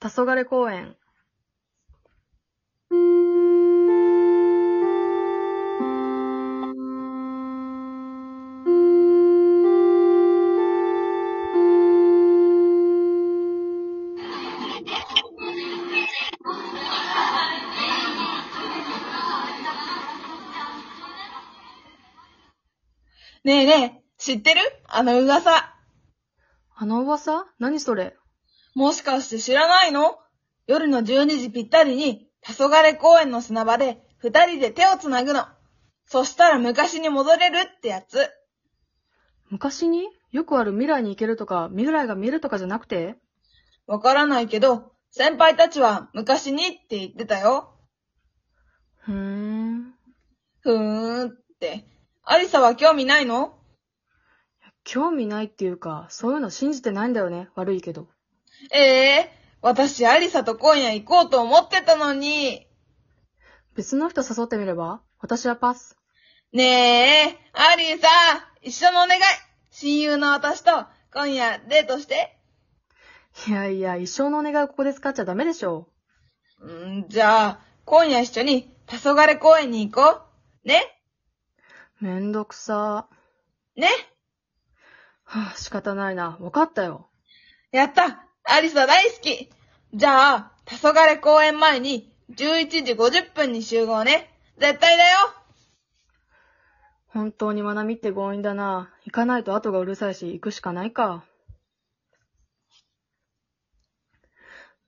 黄昏公園。ねえねえ、知ってる？あの噂。あの噂？何それ？もしかして知らないの？夜の12時ぴったりに、黄昏公園の砂場で二人で手をつなぐの。そしたら昔に戻れるってやつ。昔に？よくある未来に行けるとか、未来が見えるとかじゃなくて？わからないけど、先輩たちは昔にって言ってたよ。ふーん。ふーんって。アリサは興味ないの？興味ないっていうか、そういうの信じてないんだよね。悪いけど。ええ私アリサと今夜行こうと思ってたのに。別の人誘ってみれば？私はパス。ねえ、アリサ、一緒のお願い。親友の私と今夜デートして。いやいや、一生のお願いをここで使っちゃダメでしょ。んじゃあ、今夜一緒に黄昏公園に行こう。ねめんどくさ。ね？はぁ、仕方ないな。わかったよ。やったアリサ大好きじゃあ、黄昏公園前に11時50分に集合ね。絶対だよ本当にまなみって強引だな。行かないと後がうるさいし、行くしかないか。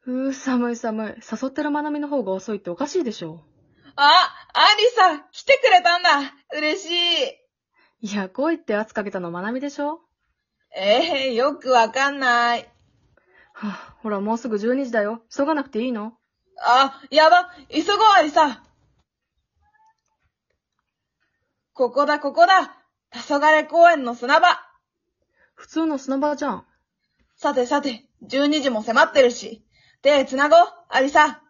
うー、寒い寒い。誘ってるまなみの方が遅いっておかしいでしょ。あ、アリサ、来てくれたんだ嬉しいいや、来いって圧かけたのまなみでしょ？ええよくわかんない。はぁ、ほらもうすぐ12時だよ。急がなくていいの？あ、やば急ごうアリサここだ、ここだ黄昏公園の砂場普通の砂場じゃん。さてさて、12時も迫ってるし。手繋ごう、アリサ。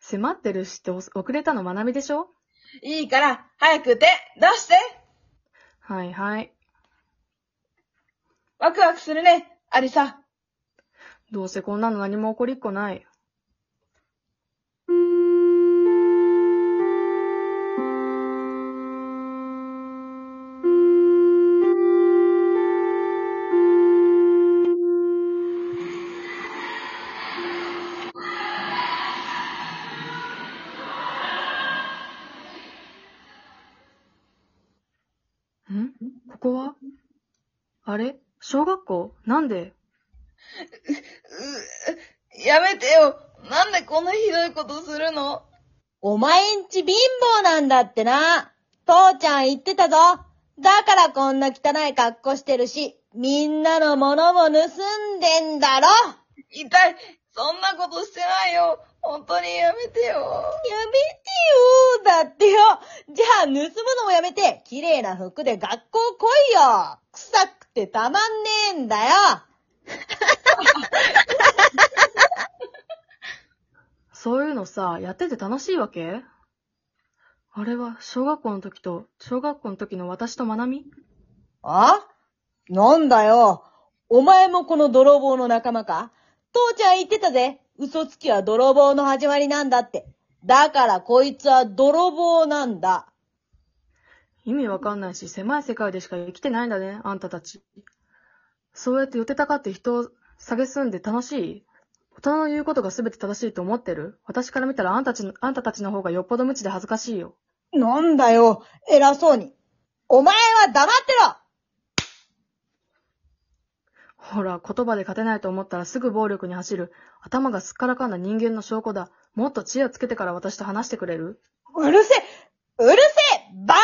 迫ってるしって遅れたのまなみでしょ？いいから、早く手、出してはいはい。ワクワクするね、アリサ。どうせこんなの何も起こりっこない。ん？ここは？あれ？小学校？なんで？う、やめてよ。なんでこんなひどいことするの？お前んち貧乏なんだってな。父ちゃん言ってたぞ。だからこんな汚い格好してるし、みんなのものも盗んでんだろ。や痛い。そんなことしてないよ。本当にやめてよ。めてよ。じゃあ盗むのもやめて、綺麗な服で学校来いよ。臭くてたまんねえんだよ。そういうのさ、やってて楽しいわけ？あれは、小学校の時と、小学校の時の私とまなみ？あ？なんだよ。お前もこの泥棒の仲間か？父ちゃん言ってたぜ。嘘つきは泥棒の始まりなんだって。だからこいつは泥棒なんだ。意味わかんないし、狭い世界でしか生きてないんだね、あんたたち。そうやって寄ってたかって人を蔑んで楽しい？大人の言うことが全て正しいと思ってる？私から見たらあんたたちの、あんたたちの方がよっぽど無知で恥ずかしいよ。なんだよ。偉そうに。お前は黙ってろほら、言葉で勝てないと思ったらすぐ暴力に走る。頭がすっからかんな人間の証拠だ。もっと知恵をつけてから私と話してくれる？うるせえうるせえバー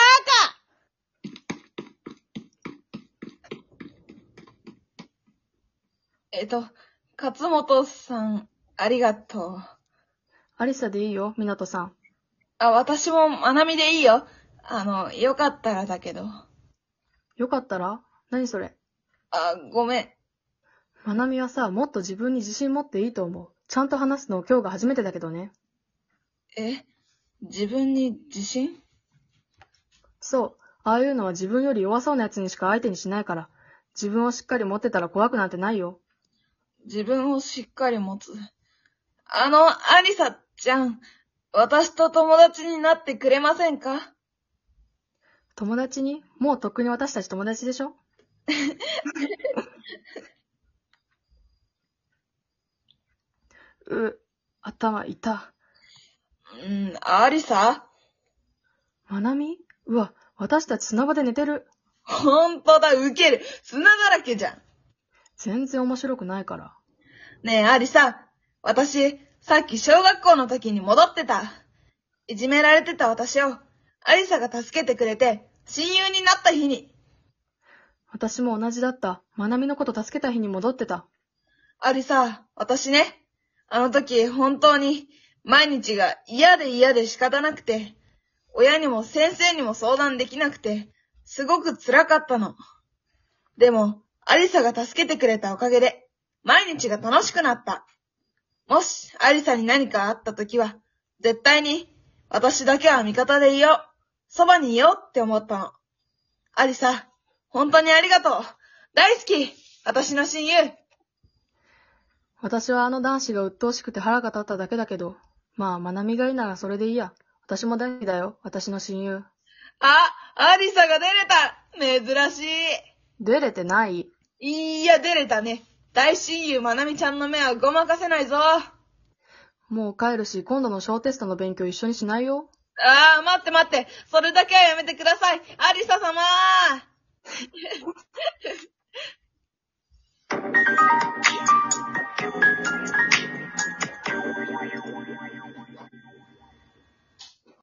えっと、勝本さん、ありがとう。アリサでいいよ、ミナトさん。あ、私もまなみでいいよ。あの、よかったらだけど。よかったら？何それ？あ、ごめん。まなみはさ、もっと自分に自信持っていいと思う。ちゃんと話すの今日が初めてだけどね。え？自分に自信？そう。ああいうのは自分より弱そうな奴にしか相手にしないから、自分をしっかり持ってたら怖くなんてないよ。自分をしっかり持つ。あの、アリサちゃん、私と友達になってくれませんか？友達に？もうとっくに私たち友達でしょ？う、頭痛。うん、アリサまなみ？うわ、私たち砂場で寝てる。ほんとだ、ウケる。砂だらけじゃん。全然面白くないから。ねえ、アリサ。私、さっき小学校の時に戻ってた。いじめられてた私を、アリサが助けてくれて、親友になった日に。私も同じだった。まなみのこと助けた日に戻ってた。アリサ、私ね、あの時本当に毎日が嫌で嫌で仕方なくて、親にも先生にも相談できなくて、すごく辛かったの。でも、アリサが助けてくれたおかげで、毎日が楽しくなった。もし、アリサに何かあった時は、絶対に、私だけは味方でいよう。そばにいようって思ったの。アリサ、本当にありがとう。大好き私の親友。私はあの男子が鬱陶しくて腹が立っただけだけど、まあ、まなみがいいならそれでいいや。私も大好きだよ。私の親友。あ、アリサが出れた珍し出れてない？い。いや、出れたね。大親友まなみちゃんの目はごまかせないぞ。あもう帰るし、今度の小テストの勉強一緒にしないよ。あ、待って待って。それだけはやめてください。アリサ様あっ。